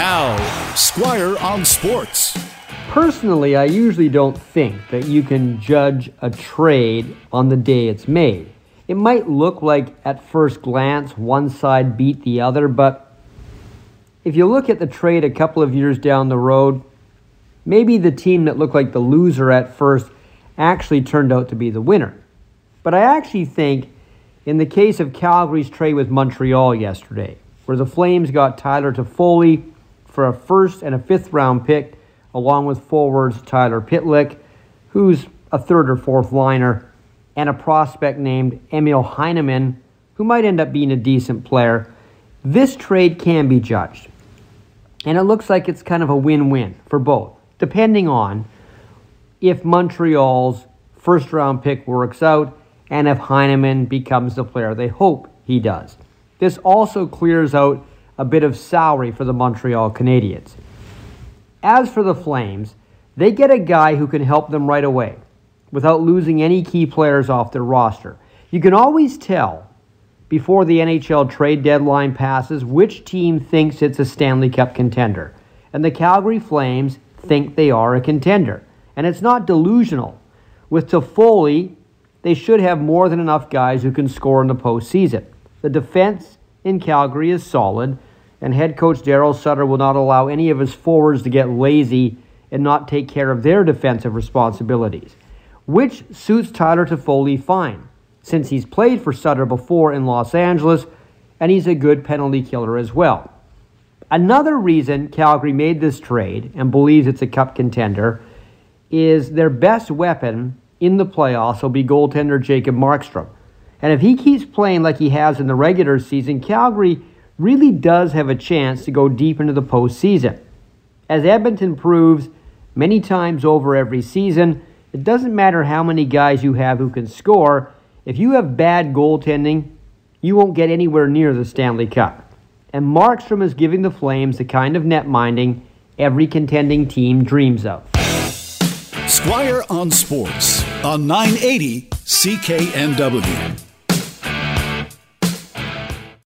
Now, Squire on Sports. Personally, I usually don't think that you can judge a trade on the day it's made. It might look like at first glance one side beat the other, but if you look at the trade a couple of years down the road, maybe the team that looked like the loser at first actually turned out to be the winner. But I actually think in the case of Calgary's trade with Montreal yesterday, where the Flames got Tyler Toffoli for a first and a fifth round pick, along with forwards Tyler Pitlick, who's a third or fourth liner, and a prospect named Emil Heineman, who might end up being a decent player. This trade can be judged. And it looks like it's kind of a win win for both, depending on if Montreal's first round pick works out and if Heineman becomes the player they hope he does. This also clears out a bit of salary for the Montreal Canadiens. As for the Flames, they get a guy who can help them right away without losing any key players off their roster. You can always tell before the NHL trade deadline passes which team thinks it's a Stanley Cup contender. And the Calgary Flames think they are a contender. And it's not delusional. With Toffoli, they should have more than enough guys who can score in the postseason. The defense in Calgary is solid, and head coach Darryl Sutter will not allow any of his forwards to get lazy and not take care of their defensive responsibilities, which suits Tyler Toffoli fine, since he's played for Sutter before in Los Angeles, and he's a good penalty killer as well. Another reason Calgary made this trade and believes it's a cup contender is their best weapon in the playoffs will be goaltender Jacob Markstrom. And if he keeps playing like he has in the regular season, Calgary really does have a chance to go deep into the postseason. As Edmonton proves many times over every season, it doesn't matter how many guys you have who can score. If you have bad goaltending, you won't get anywhere near the Stanley Cup. And Markstrom is giving the Flames the kind of net minding every contending team dreams of. Squire on Sports on 980 CKNW.